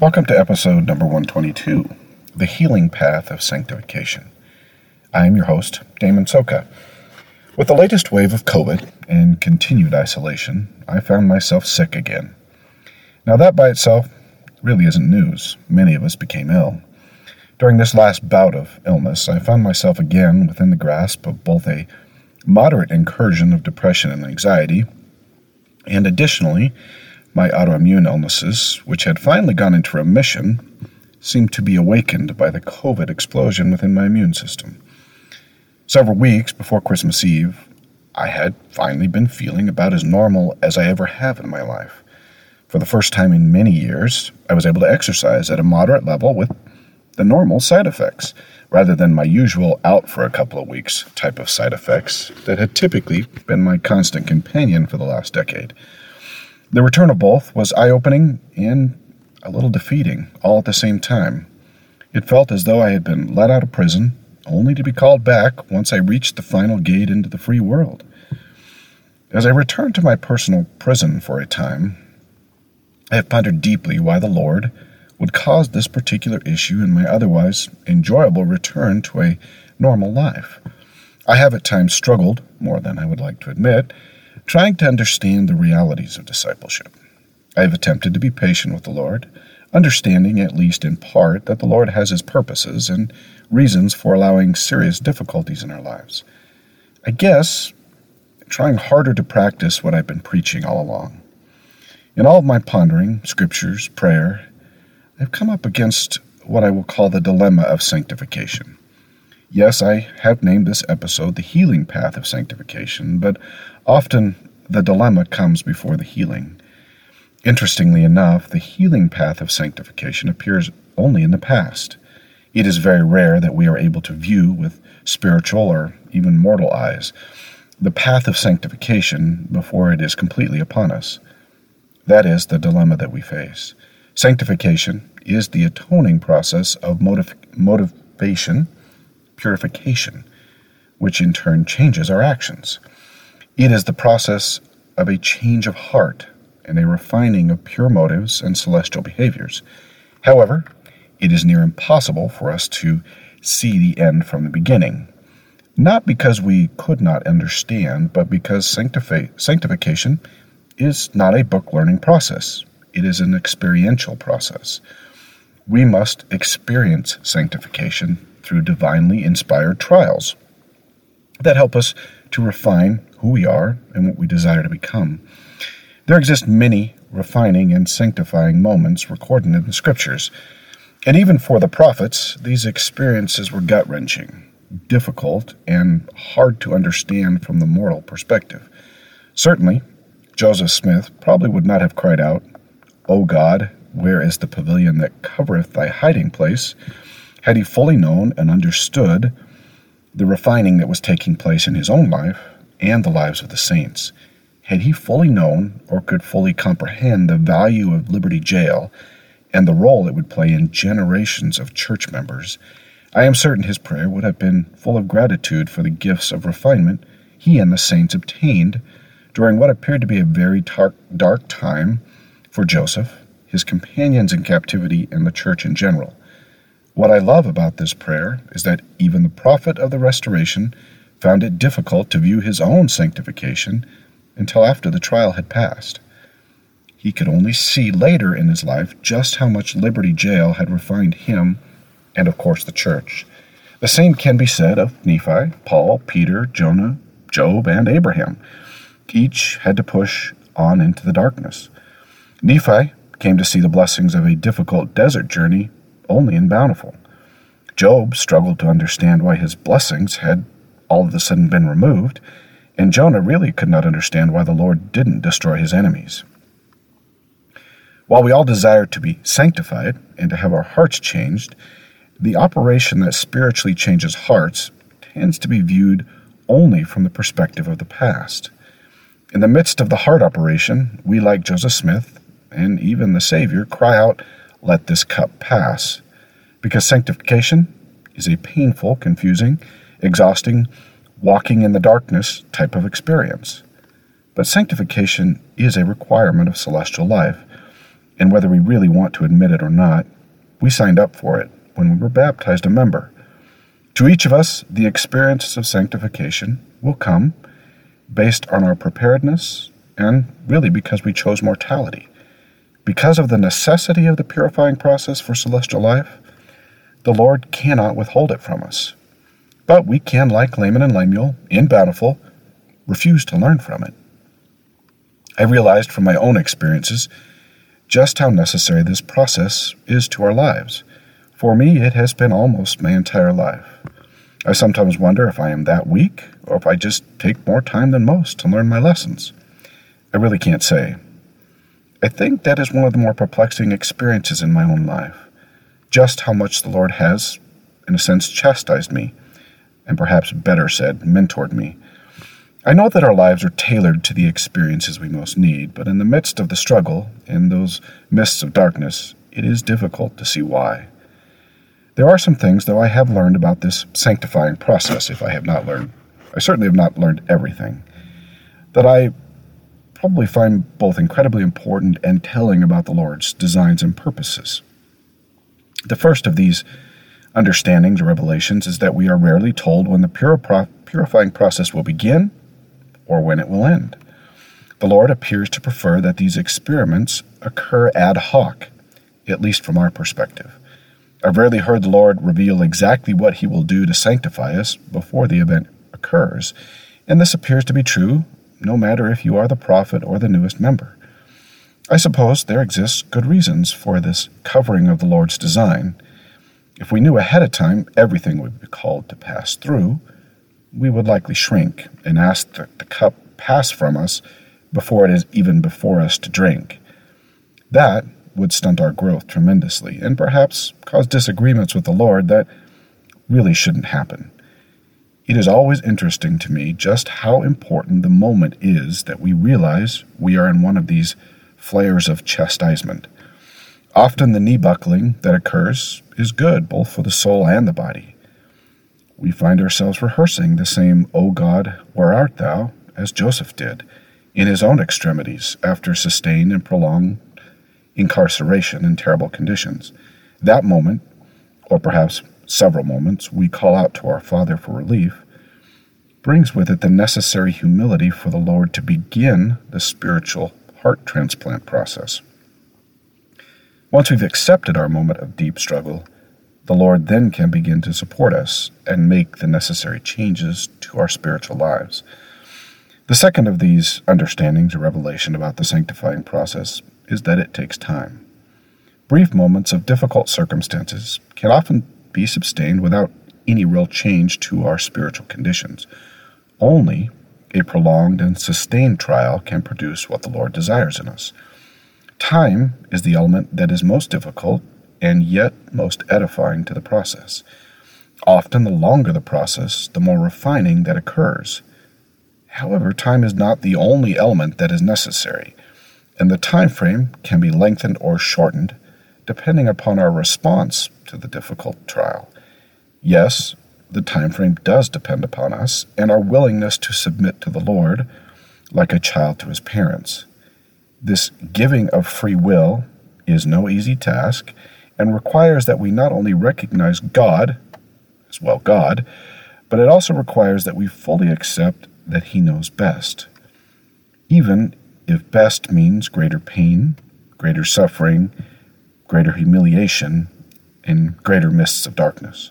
Welcome to episode number 122 The Healing Path of Sanctification. I am your host, Damon Soka. With the latest wave of COVID and continued isolation, I found myself sick again. Now, that by itself really isn't news. Many of us became ill. During this last bout of illness, I found myself again within the grasp of both a moderate incursion of depression and anxiety, and additionally, my autoimmune illnesses, which had finally gone into remission, seemed to be awakened by the COVID explosion within my immune system. Several weeks before Christmas Eve, I had finally been feeling about as normal as I ever have in my life. For the first time in many years, I was able to exercise at a moderate level with the normal side effects, rather than my usual out for a couple of weeks type of side effects that had typically been my constant companion for the last decade. The return of both was eye opening and a little defeating, all at the same time. It felt as though I had been let out of prison, only to be called back once I reached the final gate into the free world. As I returned to my personal prison for a time, I have pondered deeply why the Lord would cause this particular issue in my otherwise enjoyable return to a normal life. I have at times struggled, more than I would like to admit, trying to understand the realities of discipleship. I have attempted to be patient with the Lord, understanding, at least in part, that the Lord has His purposes and reasons for allowing serious difficulties in our lives. I guess trying harder to practice what I've been preaching all along. In all of my pondering, scriptures, prayer, I've come up against what I will call the dilemma of sanctification. Yes, I have named this episode The Healing Path of Sanctification, but often the dilemma comes before the healing. Interestingly enough, the healing path of sanctification appears only in the past. It is very rare that we are able to view with spiritual or even mortal eyes the path of sanctification before it is completely upon us. That is the dilemma that we face. Sanctification is the atoning process of motiv- motivation, purification, which in turn changes our actions. It is the process of a change of heart and a refining of pure motives and celestial behaviors. However, it is near impossible for us to see the end from the beginning, not because we could not understand, but because sanctifi- sanctification is not a book learning process. It is an experiential process. We must experience sanctification through divinely inspired trials that help us to refine who we are and what we desire to become. There exist many refining and sanctifying moments recorded in the scriptures. And even for the prophets, these experiences were gut wrenching, difficult, and hard to understand from the moral perspective. Certainly, Joseph Smith probably would not have cried out, O God, where is the pavilion that covereth thy hiding place? Had he fully known and understood the refining that was taking place in his own life and the lives of the saints, had he fully known or could fully comprehend the value of Liberty Jail and the role it would play in generations of church members, I am certain his prayer would have been full of gratitude for the gifts of refinement he and the saints obtained during what appeared to be a very dark, dark time for Joseph, his companions in captivity, and the church in general. What I love about this prayer is that even the prophet of the restoration found it difficult to view his own sanctification until after the trial had passed. He could only see later in his life just how much Liberty Jail had refined him and, of course, the church. The same can be said of Nephi, Paul, Peter, Jonah, Job, and Abraham. Each had to push on into the darkness. Nephi came to see the blessings of a difficult desert journey only in Bountiful. Job struggled to understand why his blessings had all of a sudden been removed, and Jonah really could not understand why the Lord didn't destroy his enemies. While we all desire to be sanctified and to have our hearts changed, the operation that spiritually changes hearts tends to be viewed only from the perspective of the past. In the midst of the heart operation, we, like Joseph Smith, and even the Savior cry out, Let this cup pass. Because sanctification is a painful, confusing, exhausting, walking in the darkness type of experience. But sanctification is a requirement of celestial life. And whether we really want to admit it or not, we signed up for it when we were baptized a member. To each of us, the experience of sanctification will come based on our preparedness and really because we chose mortality. Because of the necessity of the purifying process for celestial life, the Lord cannot withhold it from us. But we can, like Laman and Lemuel in Bountiful, refuse to learn from it. I realized from my own experiences just how necessary this process is to our lives. For me, it has been almost my entire life. I sometimes wonder if I am that weak or if I just take more time than most to learn my lessons. I really can't say. I think that is one of the more perplexing experiences in my own life. Just how much the Lord has, in a sense, chastised me, and perhaps better said, mentored me I know that our lives are tailored to the experiences we most need, but in the midst of the struggle, in those mists of darkness, it is difficult to see why. There are some things, though, I have learned about this sanctifying process, if I have not learned. I certainly have not learned everything. That I probably find both incredibly important and telling about the Lord's designs and purposes. The first of these understandings or revelations is that we are rarely told when the purifying process will begin or when it will end. The Lord appears to prefer that these experiments occur ad hoc, at least from our perspective. I've rarely heard the Lord reveal exactly what He will do to sanctify us before the event occurs, and this appears to be true no matter if you are the prophet or the newest member. I suppose there exists good reasons for this covering of the Lord's design. If we knew ahead of time everything would be called to pass through, we would likely shrink and ask that the cup pass from us before it is even before us to drink. That would stunt our growth tremendously and perhaps cause disagreements with the Lord that really shouldn't happen. It is always interesting to me just how important the moment is that we realize we are in one of these flares of chastisement. Often the knee buckling that occurs is good both for the soul and the body we find ourselves rehearsing the same, O God, where art thou, as Joseph did, in his own extremities after sustained and prolonged incarceration in terrible conditions. That moment, or perhaps several moments, we call out to our Father for relief, brings with it the necessary humility for the Lord to begin the spiritual heart transplant process. Once we've accepted our moment of deep struggle, the Lord then can begin to support us and make the necessary changes to our spiritual lives. The second of these understandings or revelation about the sanctifying process is that it takes time. Brief moments of difficult circumstances can often be sustained without any real change to our spiritual conditions. Only a prolonged and sustained trial can produce what the Lord desires in us. Time is the element that is most difficult and yet most edifying to the process. Often, the longer the process, the more refining that occurs. However, time is not the only element that is necessary, and the time frame can be lengthened or shortened depending upon our response to the difficult trial. Yes, the time frame does depend upon us and our willingness to submit to the Lord like a child to his parents. This giving of free will is no easy task, and requires that we not only recognize God, as well God, but it also requires that we fully accept that He knows best. Even if best means greater pain, greater suffering, greater humiliation, and greater mists of darkness.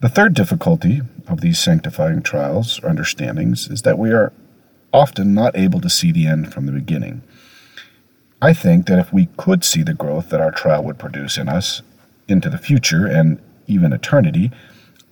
The third difficulty of these sanctifying trials or understandings is that we are often not able to see the end from the beginning. I think that if we could see the growth that our trial would produce in us into the future and even eternity,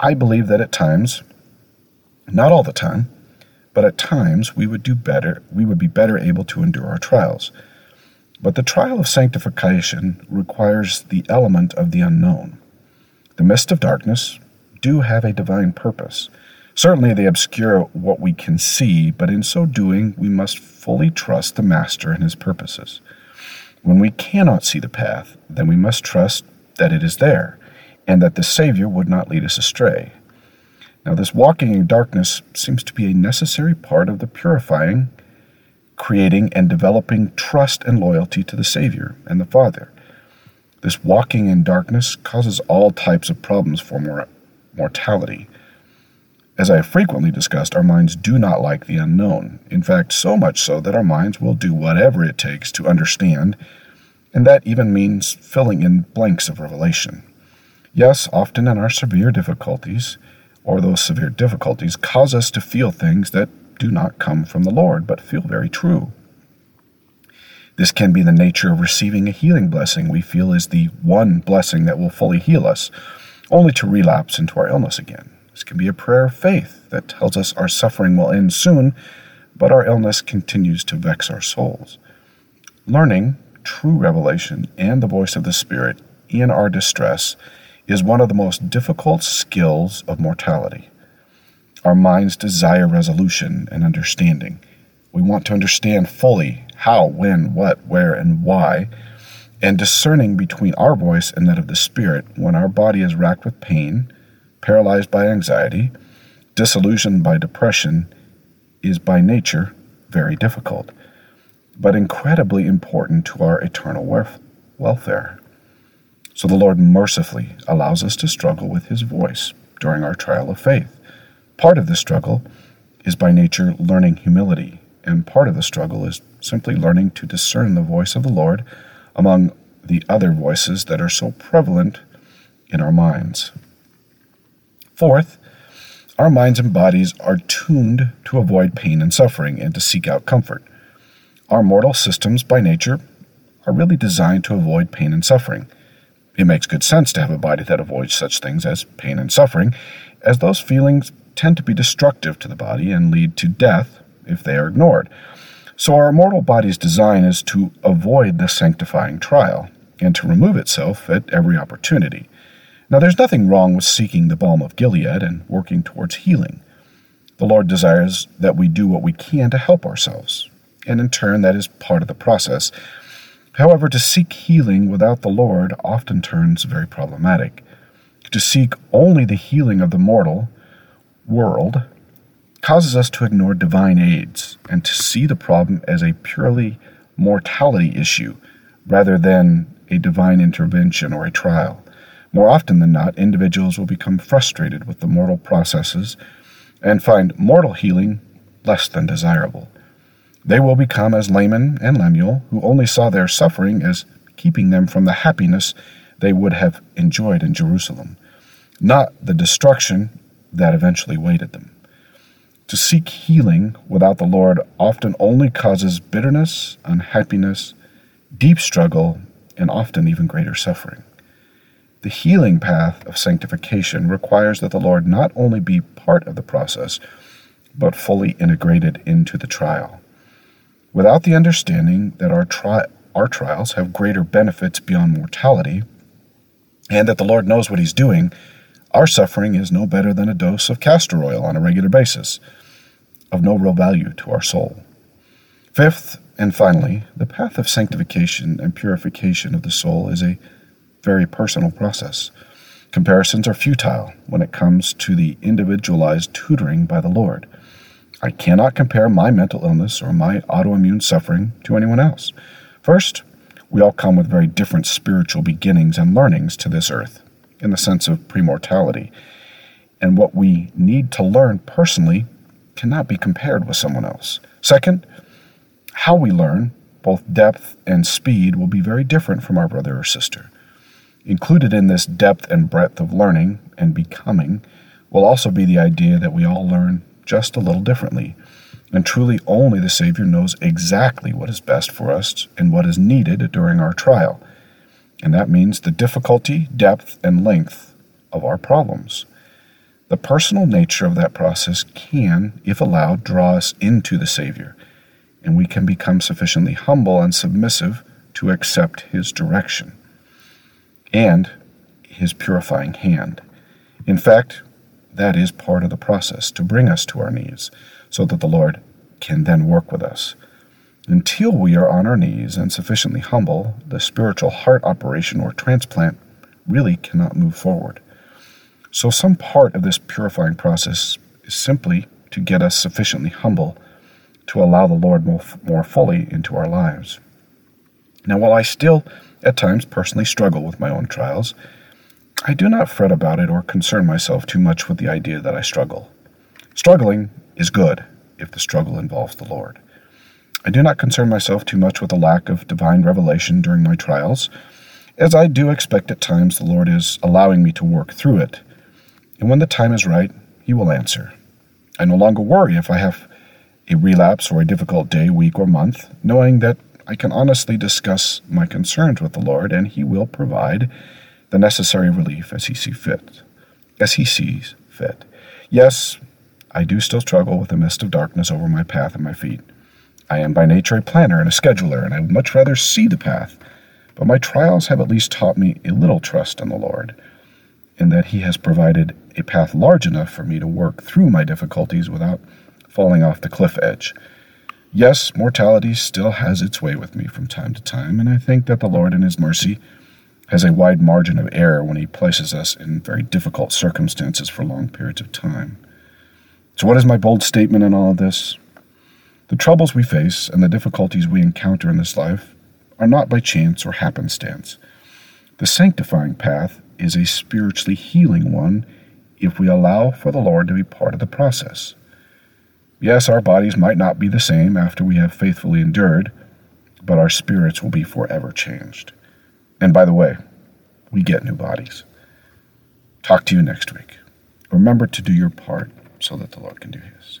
I believe that at times, not all the time, but at times we would do better, we would be better able to endure our trials. But the trial of sanctification requires the element of the unknown. The mist of darkness do have a divine purpose. Certainly they obscure what we can see, but in so doing, we must fully trust the Master and his purposes. When we cannot see the path, then we must trust that it is there, and that the Savior would not lead us astray. Now, this walking in darkness seems to be a necessary part of the purifying creating and developing trust and loyalty to the Savior and the Father. This walking in darkness causes all types of problems for mor- mortality. As I have frequently discussed, our minds do not like the unknown. In fact, so much so that our minds will do whatever it takes to understand, and that even means filling in blanks of revelation. Yes, often in our severe difficulties, or those severe difficulties, cause us to feel things that do not come from the Lord, but feel very true. This can be the nature of receiving a healing blessing we feel is the one blessing that will fully heal us, only to relapse into our illness again. This can be a prayer of faith that tells us our suffering will end soon, but our illness continues to vex our souls. Learning true revelation and the voice of the Spirit in our distress is one of the most difficult skills of mortality. Our minds desire resolution and understanding. We want to understand fully how, when, what, where, and why, and discerning between our voice and that of the Spirit when our body is racked with pain, paralyzed by anxiety, disillusioned by depression, is by nature very difficult, but incredibly important to our eternal welfare. So the Lord mercifully allows us to struggle with His voice during our trial of faith. Part of this struggle is by nature learning humility, and part of the struggle is simply learning to discern the voice of the Lord among the other voices that are so prevalent in our minds. Fourth, our minds and bodies are tuned to avoid pain and suffering and to seek out comfort. Our mortal systems, by nature, are really designed to avoid pain and suffering. It makes good sense to have a body that avoids such things as pain and suffering, as those feelings tend to be destructive to the body and lead to death if they are ignored. So, our mortal body's design is to avoid the sanctifying trial and to remove itself at every opportunity. Now, there's nothing wrong with seeking the balm of Gilead and working towards healing. The Lord desires that we do what we can to help ourselves, and in turn, that is part of the process. However, to seek healing without the Lord often turns very problematic. To seek only the healing of the mortal world causes us to ignore divine aids and to see the problem as a purely mortality issue rather than a divine intervention or a trial. More often than not, individuals will become frustrated with the mortal processes and find mortal healing less than desirable. They will become as Laman and Lemuel, who only saw their suffering as keeping them from the happiness they would have enjoyed in Jerusalem, not the destruction that eventually waited them. To seek healing without the Lord often only causes bitterness, unhappiness, deep struggle, and often even greater suffering. The healing path of sanctification requires that the Lord not only be part of the process, but fully integrated into the trial. Without the understanding that our, tri- our trials have greater benefits beyond mortality, and that the Lord knows what He's doing, our suffering is no better than a dose of castor oil on a regular basis, of no real value to our soul. Fifth, and finally, the path of sanctification and purification of the soul is a very personal process. Comparisons are futile when it comes to the individualized tutoring by the Lord. I cannot compare my mental illness or my autoimmune suffering to anyone else. First, we all come with very different spiritual beginnings and learnings to this earth in the sense of premortality. And what we need to learn personally cannot be compared with someone else. Second, how we learn, both depth and speed, will be very different from our brother or sister. Included in this depth and breadth of learning and becoming will also be the idea that we all learn just a little differently, and truly only the Savior knows exactly what is best for us and what is needed during our trial. And that means the difficulty, depth, and length of our problems. The personal nature of that process can, if allowed, draw us into the Savior, and we can become sufficiently humble and submissive to accept His direction and His purifying hand. In fact, that is part of the process to bring us to our knees so that the Lord can then work with us. Until we are on our knees and sufficiently humble, the spiritual heart operation or transplant really cannot move forward. So, some part of this purifying process is simply to get us sufficiently humble to allow the Lord more more fully into our lives. Now, while I still at times personally struggle with my own trials, I do not fret about it or concern myself too much with the idea that I struggle. Struggling is good if the struggle involves the Lord. I do not concern myself too much with the lack of divine revelation during my trials, as I do expect at times the Lord is allowing me to work through it. And when the time is right, He will answer. I no longer worry if I have a relapse or a difficult day, week, or month, knowing that I can honestly discuss my concerns with the Lord and He will provide the necessary relief as He sees fit. As He sees fit. Yes, I do still struggle with the mist of darkness over my path and my feet. I am by nature a planner and a scheduler, and I would much rather see the path. But my trials have at least taught me a little trust in the Lord, in that He has provided a path large enough for me to work through my difficulties without falling off the cliff edge. Yes, mortality still has its way with me from time to time, and I think that the Lord, in His mercy, has a wide margin of error when He places us in very difficult circumstances for long periods of time. So, what is my bold statement in all of this? The troubles we face and the difficulties we encounter in this life are not by chance or happenstance. The sanctifying path is a spiritually healing one if we allow for the Lord to be part of the process. Yes, our bodies might not be the same after we have faithfully endured, but our spirits will be forever changed. And by the way, we get new bodies. Talk to you next week. Remember to do your part so that the Lord can do his.